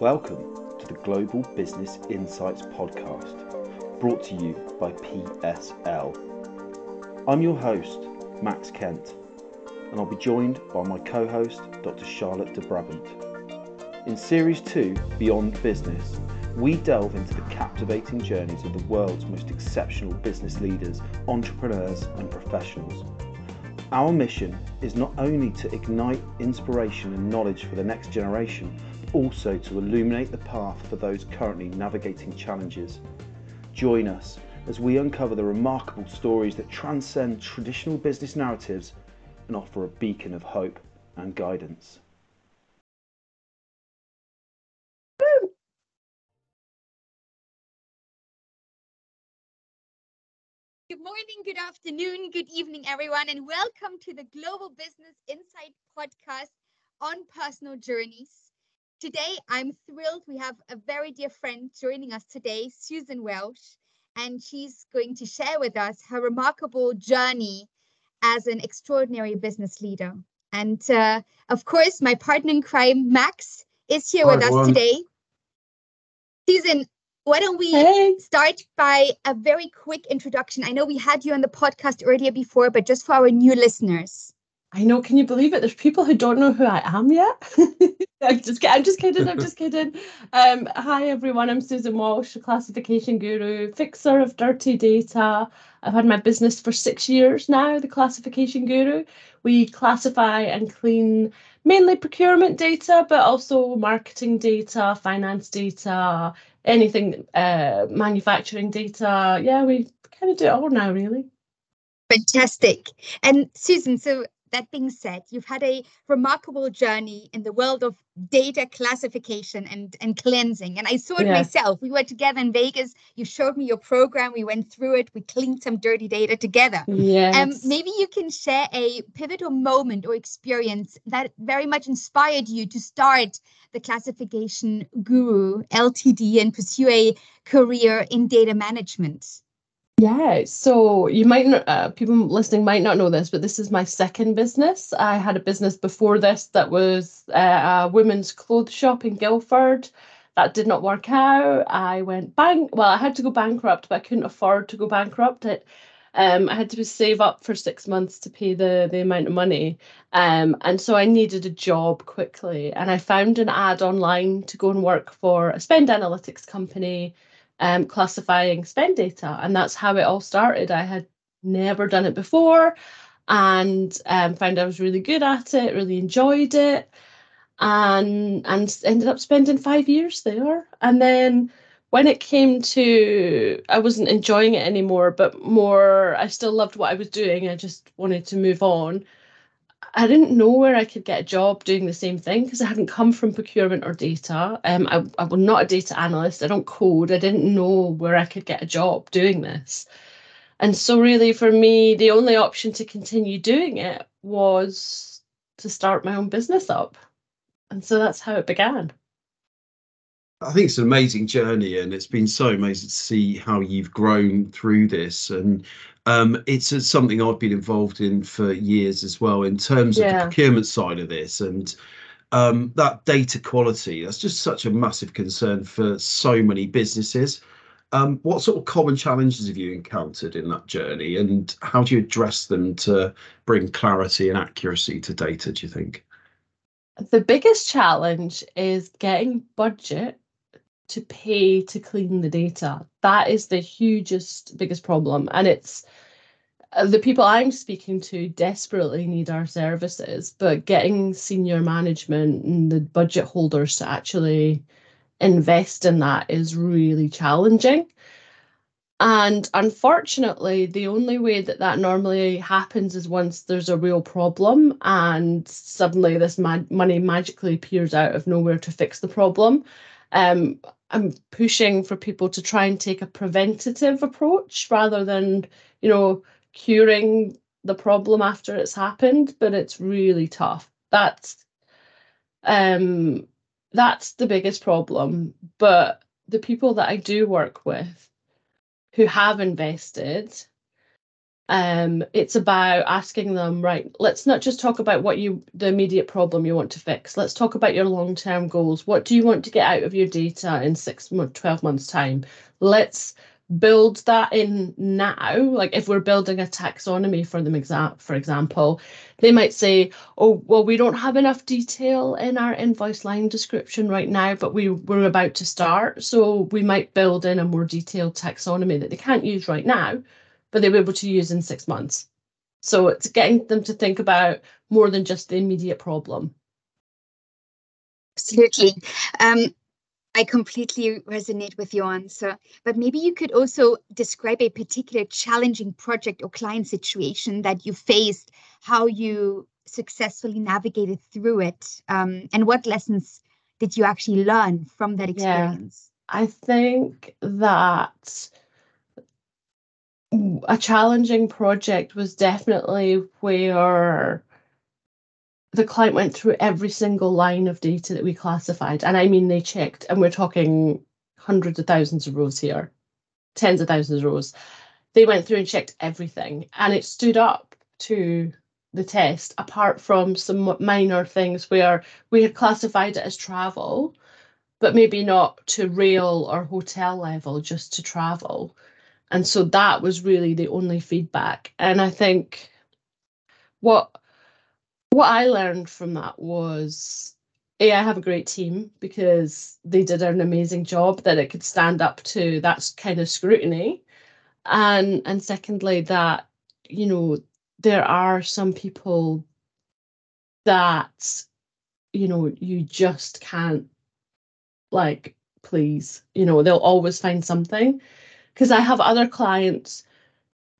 Welcome to the Global Business Insights Podcast, brought to you by PSL. I'm your host, Max Kent, and I'll be joined by my co host, Dr. Charlotte de Brabant. In Series 2, Beyond Business, we delve into the captivating journeys of the world's most exceptional business leaders, entrepreneurs, and professionals. Our mission is not only to ignite inspiration and knowledge for the next generation, also to illuminate the path for those currently navigating challenges. Join us as we uncover the remarkable stories that transcend traditional business narratives and offer a beacon of hope and guidance. Good morning, good afternoon, good evening, everyone, and welcome to the Global Business Insight podcast on personal journeys. Today, I'm thrilled we have a very dear friend joining us today, Susan Walsh, and she's going to share with us her remarkable journey as an extraordinary business leader. And uh, of course, my partner in crime, Max, is here Hi, with everyone. us today. Susan, why don't we Hey. start by a very quick introduction? I know we had you on the podcast earlier before, but just for our new listeners. I know. Can you believe it? There's people who don't know who I am yet. I'm just, I'm just kidding. I'm just kidding. Um, hi everyone. I'm Susan Walsh, classification guru, fixer of dirty data. I've had my business for six years now. The classification guru. We classify and clean mainly procurement data, but also marketing data, finance data, anything, uh, manufacturing data. Yeah, we kind of do it all now, really. Fantastic. And Susan, so that being said, you've had a remarkable journey in the world of data classification and, and cleansing. And I saw it Yeah. myself. We were together in Vegas. You showed me your program. We went through it. We cleaned some dirty data together. Yes. Um, maybe you can share a pivotal moment or experience that very much inspired you to start the classification guru LTD and pursue a career in data management. Yeah, so you might not, uh, people listening might not know this, but this is my second business. I had a business before this that was uh, a women's clothes shop in Guildford. That did not work out. I went bank. Well, I had to go bankrupt, but I couldn't afford to go bankrupt. It, um, I had to save up for six months to pay the the amount of money, um, and so I needed a job quickly. And I found an ad online to go and work for a spend analytics company um, classifying spend data. And that's how it all started. I had never done it before and um, found I was really good at it, really enjoyed it, and, and ended up spending five years there. And then when it came to, I wasn't enjoying it anymore, but more, I still loved what I was doing. I just wanted to move on. I didn't know where I could get a job doing the same thing because I hadn't come from procurement or data. Um, I, I was not a data analyst. I don't code. I didn't know where I could get a job doing this. And so, really, for me, the only option to continue doing it was to start my own business up. And so that's how it began. I think it's an amazing journey, and it's been so amazing to see how you've grown through this. And um, it's something I've been involved in for years as well, in terms of the procurement side of this. And um, that data quality, that's just such a massive concern for so many businesses. Um, what sort of common challenges have you encountered in that journey, and how do you address them to bring clarity and accuracy to data, do you think? The biggest challenge is getting budget to pay to clean the data. That is the hugest, biggest problem. And it's uh, the people I'm speaking to desperately need our services, but getting senior management and the budget holders to actually invest in that is really challenging. And unfortunately, the only way that that normally happens is once there's a real problem and suddenly this ma- money magically appears out of nowhere to fix the problem. Um, I'm pushing for people to try and take a preventative approach rather than, you know, curing the problem after it's happened, but it's really tough. That's um that's the biggest problem. But the people that I do work with who have invested Um, it's about asking them, right, let's not just talk about what you, the immediate problem you want to fix. Let's talk about your long term goals. What do you want to get out of your data in six months, 12 months' time? Let's build that in now like if we're building a taxonomy for them for example they might say oh well we don't have enough detail in our invoice line description right now but we we're about to start so we might build in a more detailed taxonomy that they can't use right now but they were able to use in six months so it's getting them to think about more than just the immediate problem Absolutely. Um, I completely resonate with your answer, but maybe you could also describe a particular challenging project or client situation that you faced, how you successfully navigated through it, um, and what lessons did you actually learn from that experience? Yeah, I think that a challenging project was definitely where the client went through every single line of data that we classified. And I mean, they checked, and we're talking hundreds of thousands of rows here, tens of thousands of rows. They went through and checked everything, and it stood up to the test, apart from some minor things where we had classified it as travel, but maybe not to rail or hotel level, just to travel. And so that was really the only feedback. And I think what what I learned from that was a I have a great team because they did an amazing job that it could stand up to that kind of scrutiny, and and secondly that you know there are some people that you know you just can't like please you know they'll always find something because I have other clients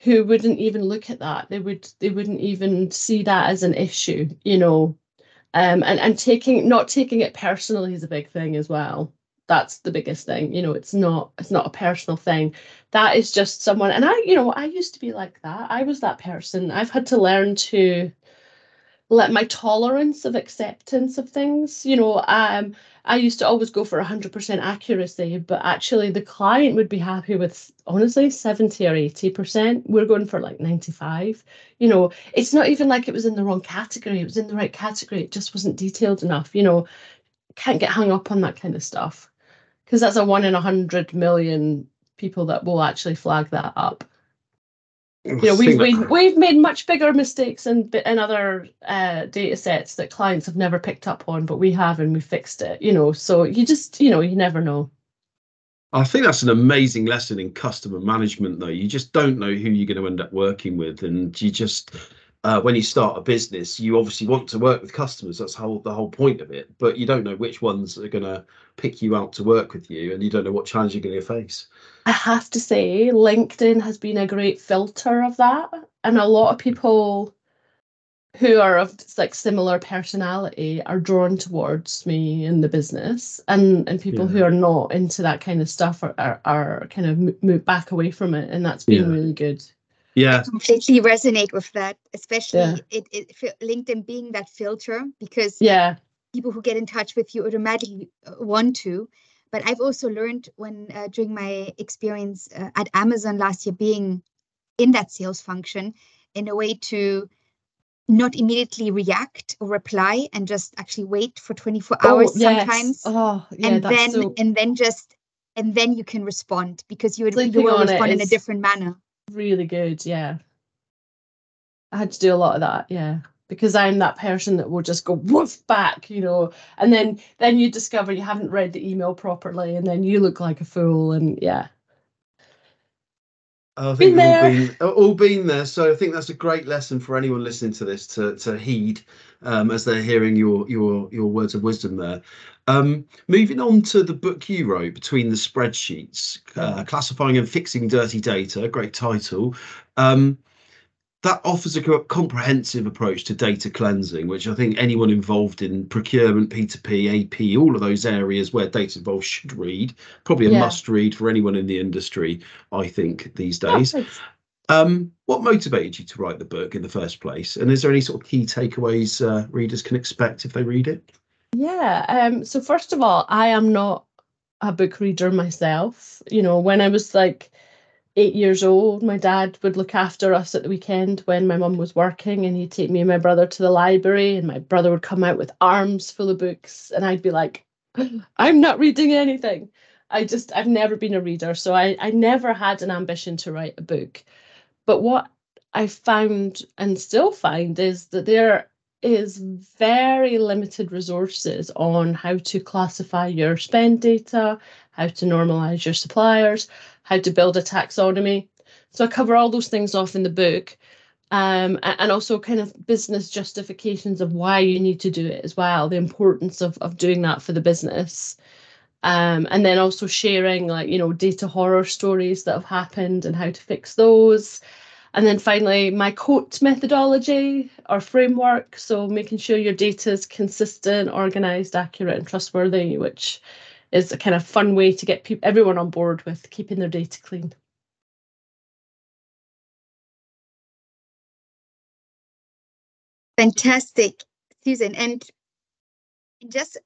who wouldn't even look at that. They would they wouldn't even see that as an issue you know? Um and and taking not taking it personally is a big thing as well. That's the biggest thing you know it's not it's not a personal thing. That is just someone and i you know i used to be like that. I was that person. I've had to learn to let my tolerance of acceptance of things you know um i used to always go for 100% accuracy but actually the client would be happy with honestly 70 or 80% we're going for like 95 you know. It's not even like it was in the wrong category. It was in the right category. It just wasn't detailed enough you know. Can't get hung up on that kind of stuff because that's a one in a hundred million people that will actually flag that up you know we've we've, we've made much bigger mistakes in in other uh, data sets that clients have never picked up on but we have and we fixed it you know so you just you know you never know I think that's an amazing lesson in customer management, though. You just don't know who you're going to end up working with, and you just uh, when you start a business, you obviously want to work with customers. That's how the whole point of it. But you don't know which ones are going to pick you out to work with you, and you don't know what challenge you're going to face. I have to say, LinkedIn has been a great filter of that, and a lot of people who are of like similar personality are drawn towards me in the business and and people yeah. who are not into that kind of stuff are, are, are kind of move back away from it and that's been yeah. really good yeah. I completely resonate with that especially yeah. it, it linkedin being that filter because yeah. people who get in touch with you automatically uh, want to. But i've also learned when uh, during my experience uh, at amazon last year being in that sales function in a way to not immediately react or reply and just actually wait for 24 hours oh, yes. sometimes. Oh, yeah, and then so... and then just and then you can respond because you would you will respond in a different manner really good yeah. I had to do a lot of that yeah because i'm that person that will just go woof back you know. And then then you discover you haven't read the email properly and then you look like a fool and yeah I think been we've all been, all been there. So I think that's a great lesson for anyone listening to this to to heed um, as they're hearing your your your words of wisdom there. Um, moving on to the book you wrote between the spreadsheets, uh, classifying and fixing dirty data. Great title. Um, that offers a comprehensive approach to data cleansing, which I think anyone involved in procurement, P2P, AP, all of those areas where data involved should read. Probably a yeah. must read for anyone in the industry, I think, these days. um, what motivated you to write the book in the first place? And is there any sort of key takeaways uh, readers can expect if they read it? Yeah. Um, so, first of all, I am not a book reader myself. You know, when I was like, eight years old, my dad would look after us at the weekend when my mum was working, and he'd take me and my brother to the library, and my brother would come out with arms full of books, and I'd be like, I'm not reading anything. I just, I've never been a reader, so I, I never had an ambition to write a book. But what I found and still find is that there is very limited resources on how to classify your spend data, how to normalize your suppliers, how to build a taxonomy. So I cover all those things off in the book. Um, and also kind of business justifications of why you need to do it as well, the importance of, of doing that for the business. Um, and then also sharing like, you know, data horror stories that have happened and how to fix those. And then finally, my COAT methodology or framework. So making sure your data is consistent, organized, accurate, and trustworthy, which is a kind of fun way to get pe- everyone on board with keeping their data clean. Fantastic, Susan. And just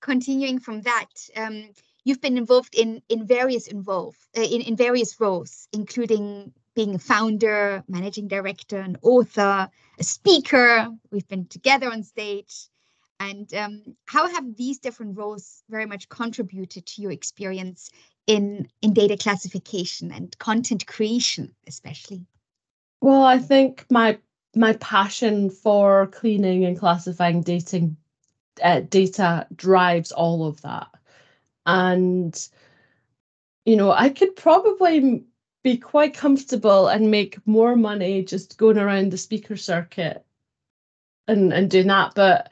continuing from that, um, you've been involved in in various involved uh, in in various roles, including being a founder, managing director, an author, a speaker. We've been together on stage. And um, how have these different roles very much contributed to your experience in, in data classification and content creation, especially? Well, I think my my passion for cleaning and classifying dating uh, data drives all of that, and you know I could probably be quite comfortable and make more money just going around the speaker circuit and and doing that, but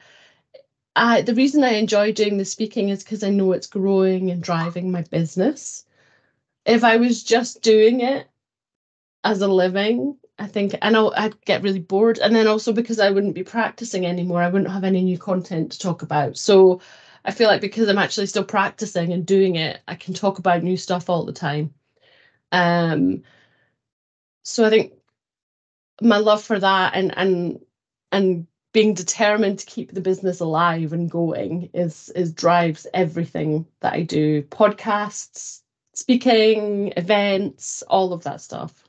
I, the reason I enjoy doing the speaking is because I know it's growing and driving my business. If I was just doing it as a living, I think I know I'd get really bored. And then also because I wouldn't be practicing anymore, I wouldn't have any new content to talk about. So I feel like because I'm actually still practicing and doing it, I can talk about new stuff all the time. Um, so I think my love for that and and and being determined to keep the business alive and going is is drives everything that I do. Podcasts, speaking, events, all of that stuff.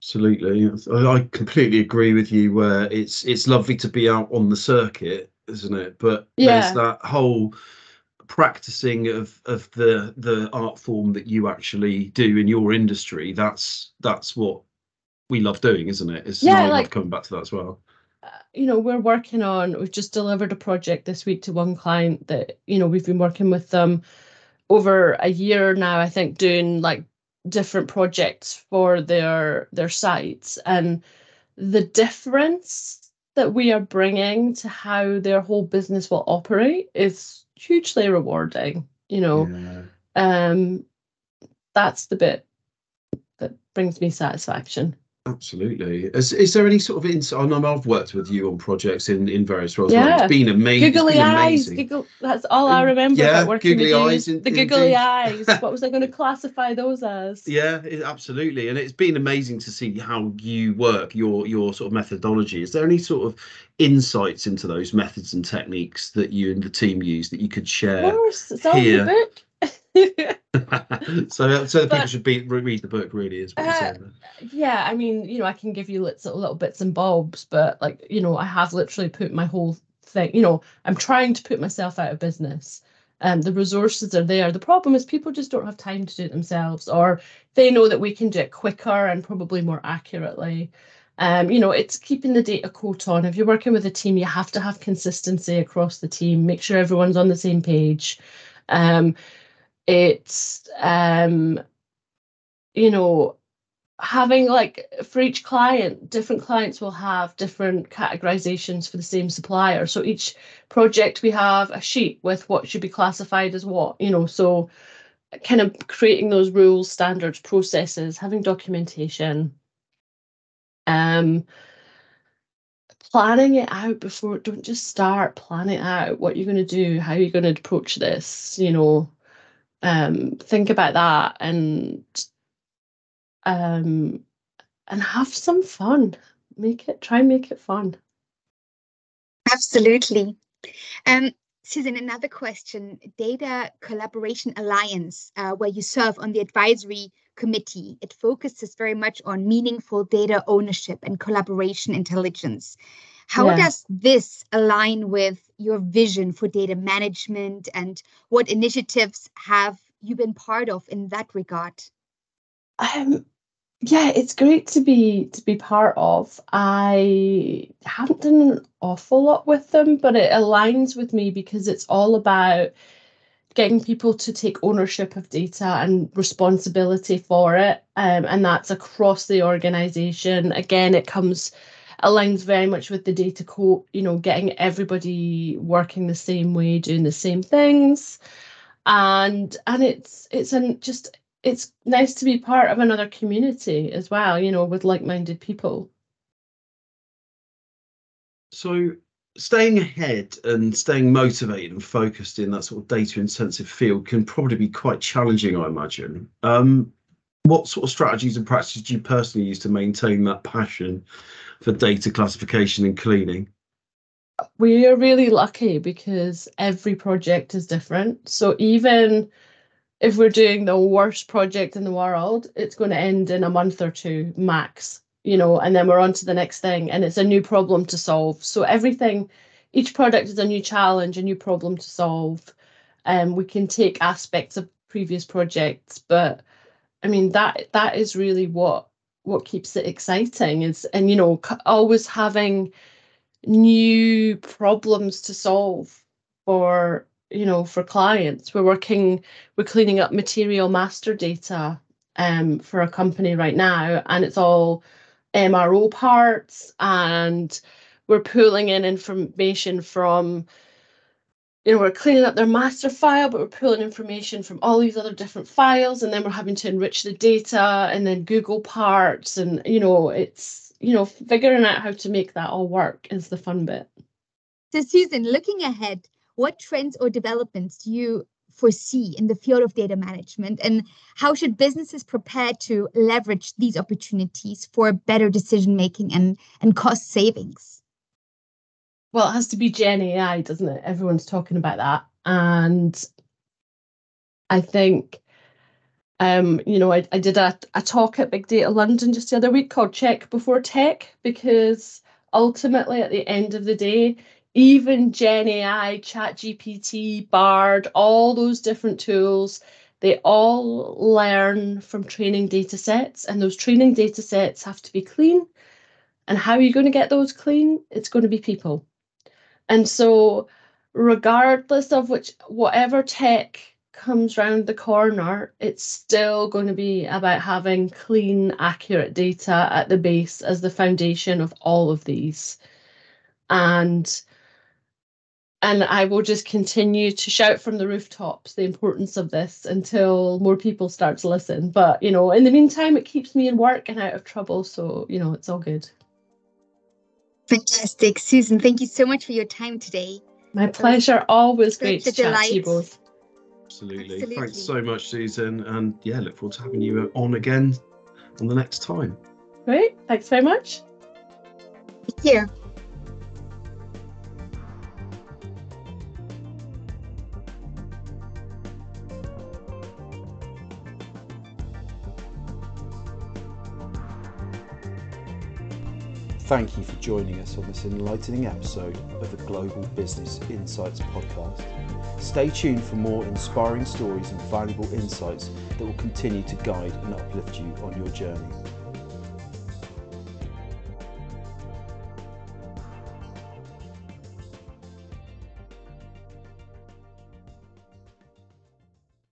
Absolutely, I completely agree with you. Where it's it's lovely to be out on the circuit, isn't it? But yeah. there's that whole practicing of of the the art form that you actually do in your industry. That's that's what we love doing, isn't it? It's yeah, like, coming back to that as well you know we're working on we've just delivered a project this week to one client that you know we've been working with them over a year now i think doing like different projects for their their sites. And the difference that we are bringing to how their whole business will operate is hugely rewarding you know? Yeah. um that's the bit that brings me satisfaction Absolutely. Is, is there any sort of insight? I know I've worked with you on projects in, in various roles. Yeah. It's been amazing. Googly been eyes. Giggle, that's all I mm, remember yeah, about working googly with eyes. You. the googly eyes. What was I going to classify those as? Yeah, it, absolutely. And it's been amazing to see how you work, your your sort of methodology. Is there any sort of insights into those methods and techniques that you and the team use that you could share? Of course, it's all in the book. so, so the people should be read the book. Really, is what uh, you're saying. Yeah, I mean, you know, I can give you little, little bits and bobs, but like, you know, I have literally put my whole thing. You know, I'm trying to put myself out of business. Um, the resources are there. The problem is people just don't have time to do it themselves, or they know that we can do it quicker and probably more accurately. Um, you know, it's keeping the data COAT on. If you're working with a team, you have to have consistency across the team. Make sure everyone's on the same page. Um, it's um you know having like for each client different clients will have different categorizations for the same supplier. So each project we have a sheet with what should be classified as what you know so kind of creating those rules standards processes having documentation um planning it out before don't just start planning out. What you're going to do how you're going to approach this you know um, think about that and um, and have some fun. Make it try and make it fun. Absolutely. Um, Susan, another question. Data Collaboration Alliance, uh, where you serve on the advisory committee, it focuses very much on meaningful data ownership and collaboration intelligence. How Yeah. does this align with your vision for data management and what initiatives have you been part of in that regard? Um, yeah, it's great to be to be part of. I haven't done an awful lot with them, but it aligns with me because it's all about getting people to take ownership of data and responsibility for it. Um, and that's across the organization. Again, it comes aligns very much with the data COAT, you know, getting everybody working the same way, doing the same things. And and it's it's an just it's nice to be part of another community as well, you know, with like-minded people. So, staying ahead and staying motivated and focused in that sort of data intensive field can probably be quite challenging, I imagine. Um, what sort of strategies and practices do you personally use to maintain that passion for data classification and cleaning? We are really lucky because every project is different. So even if we're doing the worst project in the world, it's going to end in a month or two max, you know, and then we're on to the next thing and it's a new problem to solve. So everything, each product is a new challenge, a new problem to solve. And um, we can take aspects of previous projects, but I mean that that is really what what keeps it exciting is and you know always having new problems to solve for you know for clients. We're working we're cleaning up material master data um, for a company right now and it's all mro parts and we're pulling in information from you know we're cleaning up their master file but we're pulling information from all these other different files and then we're having to enrich the data and then google parts and you know it's you know figuring out how to make that all work is the fun bit. So susan looking ahead what trends or developments do you foresee in the field of data management and how should businesses prepare to leverage these opportunities for better decision making and, and cost savings well it has to be gen ai doesn't it everyone's talking about that and i think um, you know, I, I did a, a talk at Big Data London just the other week called Check Before Tech, because ultimately at the end of the day, even Gen AI, ChatGPT, Bard, all those different tools, they all learn from training data sets, and those training data sets have to be clean. And how are you going to get those clean? It's going to be people. And so, regardless of which, whatever tech comes round the corner, it's still going to be about having clean, accurate data at the base as the foundation of all of these. And and I will just continue to shout from the rooftops the importance of this until more people start to listen. But you know, in the meantime, it keeps me in work and out of trouble, so you know, it's all good. Fantastic, Susan. Thank you so much for your time today. My pleasure. Always great to chat to you both. Absolutely. Absolutely. Thanks so much, Susan. And yeah, look forward to having you on again on the next time. Great. Thanks very much. Take care. Thank you for joining us on this enlightening episode of the Global Business Insights podcast. Stay tuned for more inspiring stories and valuable insights that will continue to guide and uplift you on your journey.